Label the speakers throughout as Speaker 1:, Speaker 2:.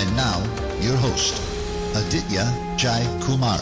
Speaker 1: And now, your host, Aditya Jai Kumar.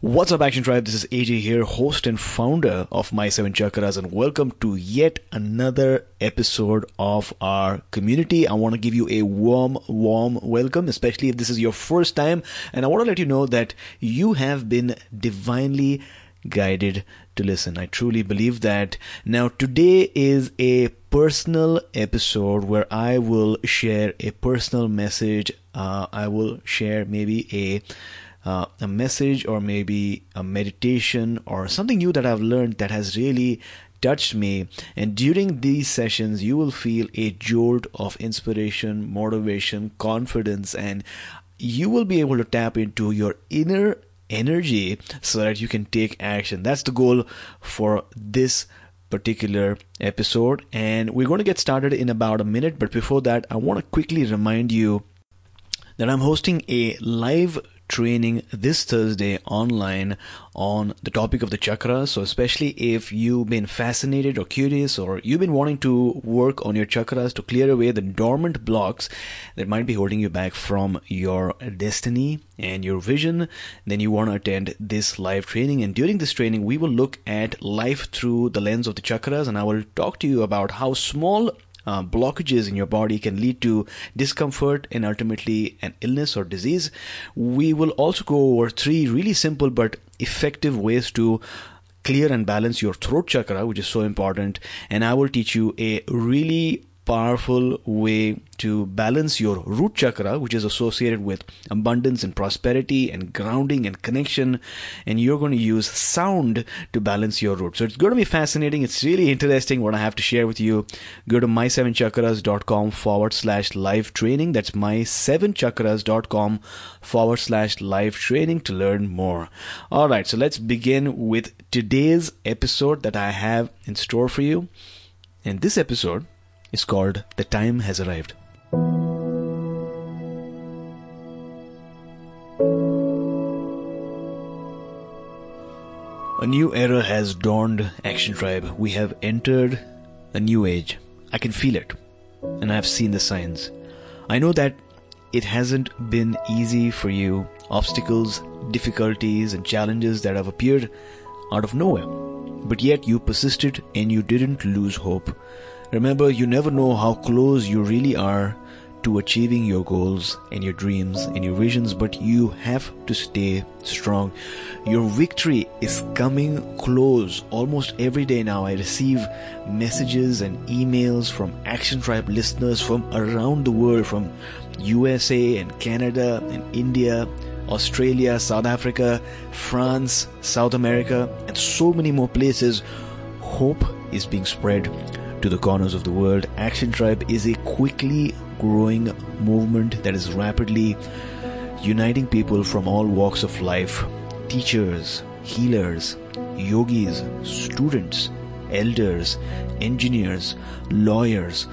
Speaker 2: What's up, Action Tribe? This is AJ here, host and founder of My Seven Chakras, and welcome to yet another episode of our community. I want to give you a warm, warm welcome, especially if this is your first time. And I want to let you know that you have been divinely guided to listen. I truly believe that. Now, today is a personal episode where I will share a personal message. Uh, I will share maybe a uh, a message or maybe a meditation or something new that I've learned that has really touched me. And during these sessions, you will feel a jolt of inspiration, motivation, confidence, and you will be able to tap into your inner energy so that you can take action. That's the goal for this particular episode. And we're going to get started in about a minute. But before that, I want to quickly remind you that I'm hosting a live training this Thursday online on the topic of the chakras. So, especially if you've been fascinated or curious, or you've been wanting to work on your chakras to clear away the dormant blocks that might be holding you back from your destiny and your vision, then you want to attend this live training. And during this training, we will look at life through the lens of the chakras, and I will talk to you about how small uh, blockages in your body can lead to discomfort and ultimately an illness or disease. We will also go over three really simple but effective ways to clear and balance your throat chakra, which is so important. And I will teach you a really powerful way to balance your root chakra, which is associated with abundance and prosperity and grounding and connection. And you're going to use sound to balance your root. So it's going to be fascinating. It's really interesting what I have to share with you. Go to my7chakras.com forward slash live training. That's my7chakras.com forward slash live training to learn more. All right. So let's begin with today's episode that I have in store for you. And this episode is called The Time Has Arrived. A new era has dawned, Action Tribe. We have entered a new age. I can feel it, and I've seen the signs. I know that it hasn't been easy for you. Obstacles, difficulties, and challenges that have appeared out of nowhere. But yet you persisted and you didn't lose hope. Remember, you never know how close you really are to achieving your goals and your dreams and your visions, but you have to stay strong. Your victory is coming close almost every day now. I receive messages and emails from Action Tribe listeners from around the world, from USA and Canada and India. Australia, South Africa, France, South America, and so many more places. Hope is being spread to the corners of the world. Action Tribe is a quickly growing movement that is rapidly uniting people from all walks of life teachers, healers, yogis, students, elders, engineers, lawyers,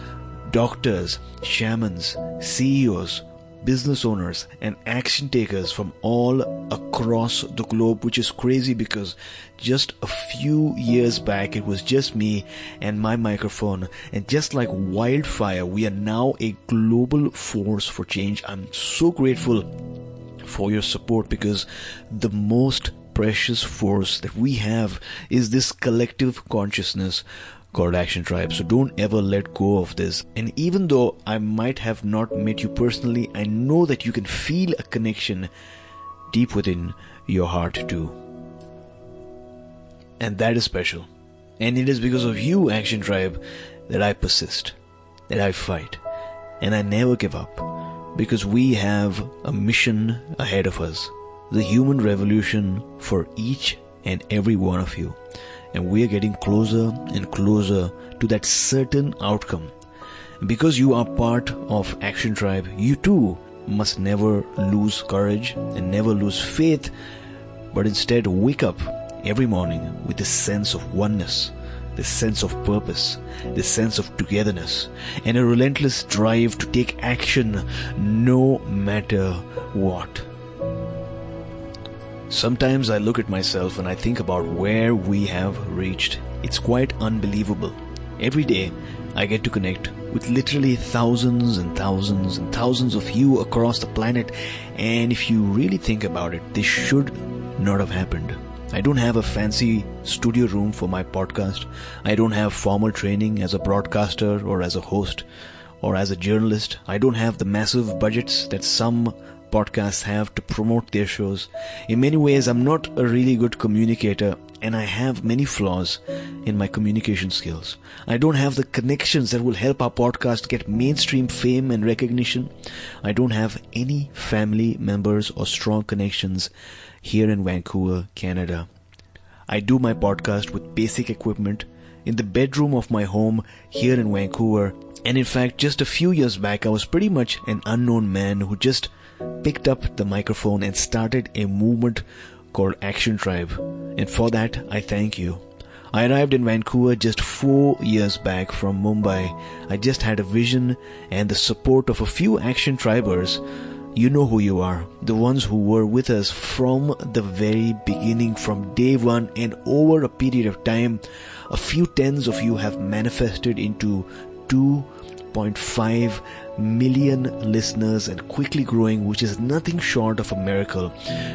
Speaker 2: doctors, shamans, CEOs, business owners and action takers from all across the globe, which is crazy because just a few years back it was just me and my microphone. And just like wildfire, we are now a global force for change. I'm so grateful for your support because the most precious force that we have is this collective consciousness called Action Tribe. So don't ever let go of this. And even though I might have not met you personally, I know that you can feel a connection deep within your heart too. And that is special. And it is because of you, Action Tribe, that I persist, that I fight, and I never give up. Because we have a mission ahead of us the human revolution for each and every one of you and we are getting closer and closer to that certain outcome. Because you are part of Action Tribe, you too must never lose courage and never lose faith, but instead wake up every morning with a sense of oneness, the sense of purpose, the sense of togetherness, and a relentless drive to take action no matter what. Sometimes I look at myself and I think about where we have reached. It's quite unbelievable. Every day, I get to connect with literally thousands and thousands and thousands of you across the planet. And if you really think about it, this should not have happened. I don't have a fancy studio room for my podcast. I don't have formal training as a broadcaster or as a host or as a journalist. I don't have the massive budgets that some podcasts have to promote their shows. In many ways, I'm not a really good communicator and I have many flaws in my communication skills. I don't have the connections that will help our podcast get mainstream fame and recognition. I don't have any family members or strong connections here in Vancouver, Canada. I do my podcast with basic equipment in the bedroom of my home here in Vancouver. And in fact, just a few years back, I was pretty much an unknown man who just picked up the microphone and started a movement called Action Tribe. And for that, I thank you. I arrived in Vancouver just four years back from Mumbai. I just had a vision and the support of a few Action Tribers. You know who you are. The ones who were with us from the very beginning, from day one, and over a period of time, a few tens of you have manifested into two 1.5 million listeners and quickly growing, which is nothing short of a miracle.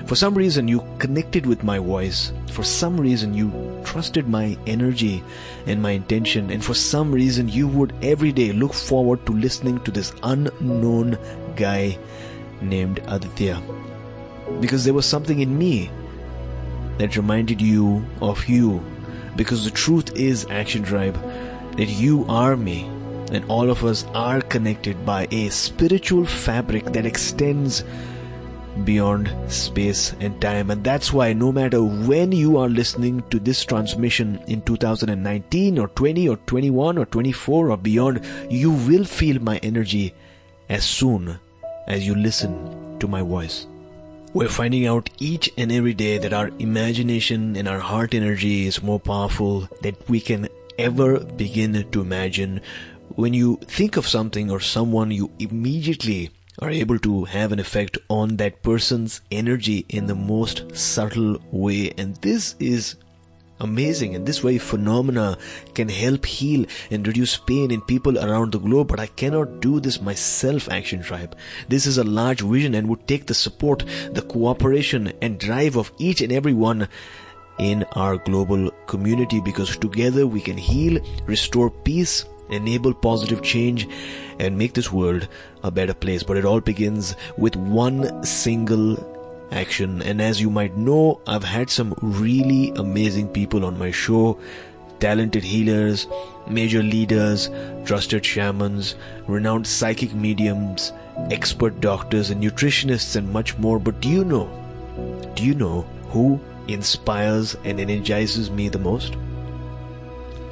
Speaker 2: For some reason, you connected with my voice. For some reason, you trusted my energy and my intention. And for some reason, you would every day look forward to listening to this unknown guy named Aditya. Because there was something in me that reminded you of you. Because the truth is, Action Tribe, that you are me and all of us are connected by a spiritual fabric that extends beyond space and time. And that's why no matter when you are listening to this transmission in 2019 or 20 or 21 or 24 or beyond, you will feel my energy as soon as you listen to my voice. We're finding out each and every day that our imagination and our heart energy is more powerful than we can ever begin to imagine when you think of something or someone, you immediately are able to have an effect on that person's energy in the most subtle way. And this is amazing. And this way, phenomena can help heal and reduce pain in people around the globe. But I cannot do this myself, Action Tribe. This is a large vision and would take the support, the cooperation and drive of each and every one in our global community because together we can heal, restore peace, enable positive change and make this world a better place. But it all begins with one single action. And as you might know, I've had some really amazing people on my show talented healers, major leaders, trusted shamans, renowned psychic mediums, expert doctors and nutritionists, and much more. But do you know? Do you know who inspires and energizes me the most?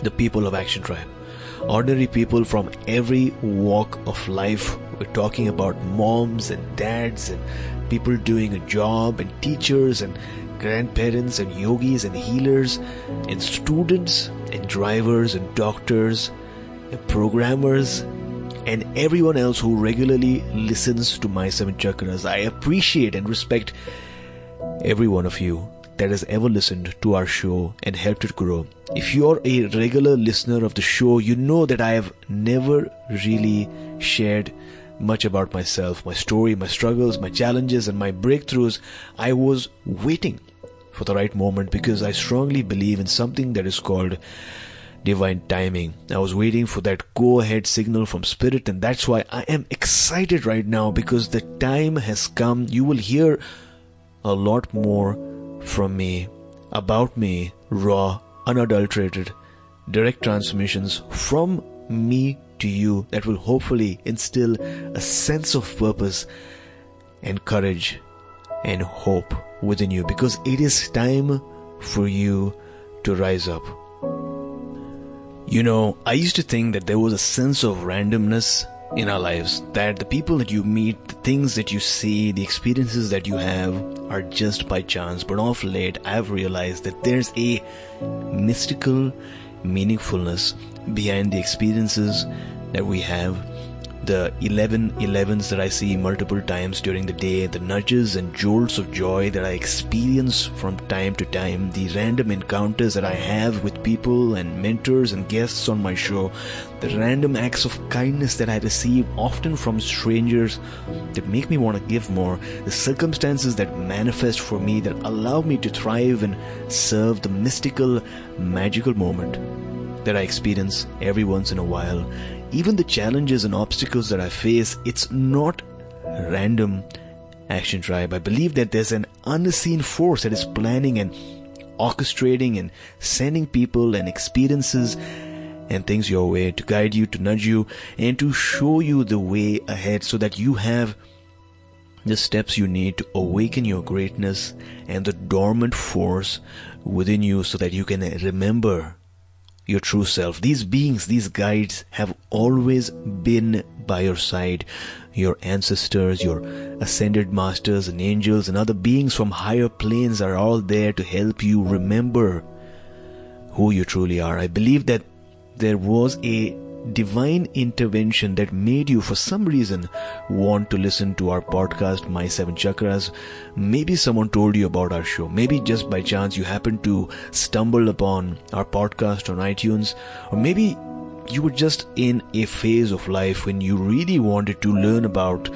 Speaker 2: The people of Action Tribe ordinary people from every walk of life. We're talking about moms and dads and people doing a job and teachers and grandparents and yogis and healers and students and drivers and doctors and programmers and everyone else who regularly listens to my seven chakras. I appreciate and respect every one of you that has ever listened to our show and helped it grow. If you're a regular listener of the show, you know that I have never really shared much about myself, my story, my struggles, my challenges, and my breakthroughs. I was waiting for the right moment because I strongly believe in something that is called divine timing. I was waiting for that go ahead signal from spirit, and that's why I am excited right now because the time has come. You will hear a lot more from me, about me, raw, unadulterated, direct transmissions from me to you that will hopefully instill a sense of purpose and courage and hope within you because it is time for you to rise up. You know, I used to think that there was a sense of randomness in our lives, that the people that you meet, the things that you see, the experiences that you have are just by chance. But of late, I've realized that there's a mystical meaningfulness behind the experiences that we have the 11 11s that I see multiple times during the day, the nudges and jolts of joy that I experience from time to time, the random encounters that I have with people and mentors and guests on my show, the random acts of kindness that I receive often from strangers that make me want to give more, the circumstances that manifest for me that allow me to thrive and serve the mystical, magical moment that I experience every once in a while even the challenges and obstacles that I face, it's not random action tribe. I believe that there's an unseen force that is planning and orchestrating and sending people and experiences and things your way to guide you, to nudge you, and to show you the way ahead so that you have the steps you need to awaken your greatness and the dormant force within you so that you can remember your true self. These beings, these guides have always been by your side. Your ancestors, your ascended masters and angels and other beings from higher planes are all there to help you remember who you truly are. I believe that there was a divine intervention that made you, for some reason, want to listen to our podcast, My Seven Chakras. Maybe someone told you about our show. Maybe just by chance you happened to stumble upon our podcast on iTunes. Or maybe you were just in a phase of life when you really wanted to learn about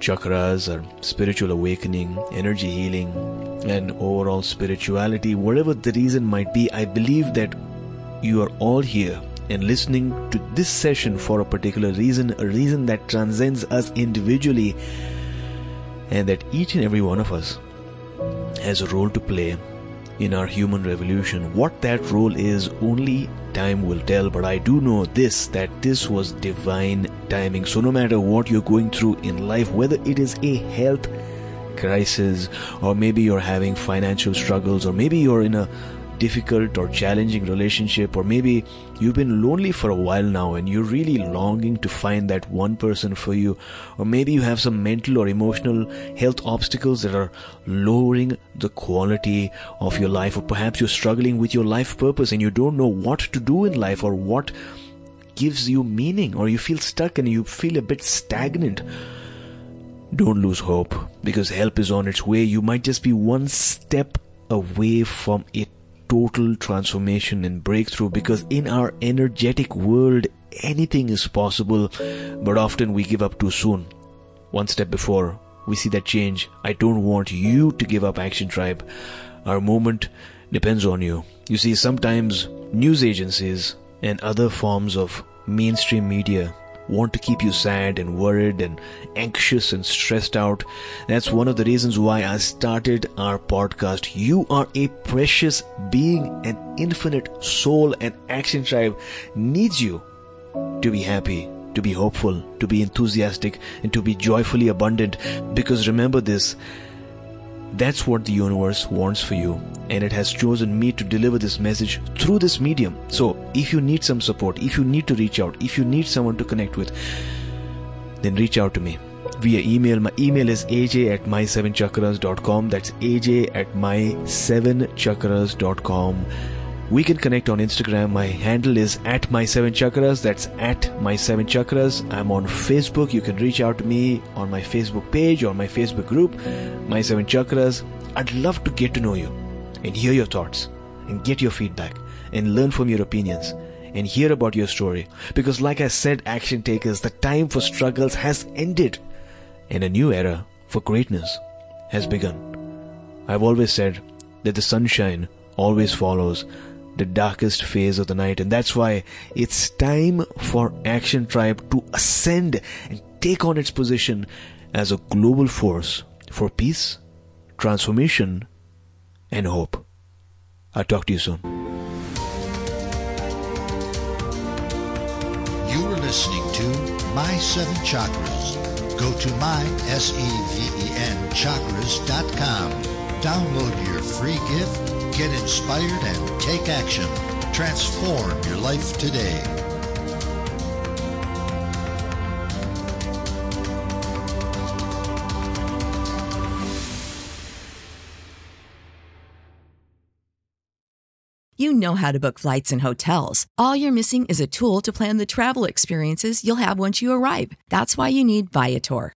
Speaker 2: chakras or spiritual awakening, energy healing, and overall spirituality. Whatever the reason might be, I believe that you are all here and listening to this session for a particular reason, a reason that transcends us individually, and that each and every one of us has a role to play in our human revolution. What that role is, only time will tell. But I do know this that this was divine timing. So, no matter what you're going through in life, whether it is a health crisis, or maybe you're having financial struggles, or maybe you're in a difficult or challenging relationship, or maybe you've been lonely for a while now and you're really longing to find that one person for you, or maybe you have some mental or emotional health obstacles that are lowering the quality of your life, or perhaps you're struggling with your life purpose and you don't know what to do in life or what gives you meaning, or you feel stuck and you feel a bit stagnant. Don't lose hope because help is on its way. You might just be one step away from it total transformation and breakthrough because in our energetic world, anything is possible, but often we give up too soon. One step before we see that change, I don't want you to give up Action Tribe. Our movement depends on you. You see, sometimes news agencies and other forms of mainstream media want to keep you sad and worried and anxious and stressed out. That's one of the reasons why I started our podcast. You are a precious being, an infinite soul, and Action Tribe needs you to be happy, to be hopeful, to be enthusiastic, and to be joyfully abundant. Because remember this that's what the universe wants for you, and it has chosen me to deliver this message through this medium. So, if you need some support, if you need to reach out, if you need someone to connect with, then reach out to me via email. My email is aj at my7chakras.com. That's aj at my7chakras.com. We can connect on Instagram. My handle is at my seven chakras. That's at my seven chakras. I'm on Facebook. You can reach out to me on my Facebook page or my Facebook group, my seven chakras. I'd love to get to know you and hear your thoughts and get your feedback and learn from your opinions and hear about your story. Because, like I said, action takers, the time for struggles has ended and a new era for greatness has begun. I've always said that the sunshine always follows the darkest phase of the night, and that's why it's time for Action Tribe to ascend and take on its position as a global force for peace, transformation, and hope. I'll talk to you soon.
Speaker 1: You are listening to My Seven Chakras. Go to my, S-E-V-E-N, chakras.com. Download your free gift Get inspired and take action. Transform your life today.
Speaker 3: You know how to book flights and hotels. All you're missing is a tool to plan the travel experiences you'll have once you arrive. That's why you need Viator.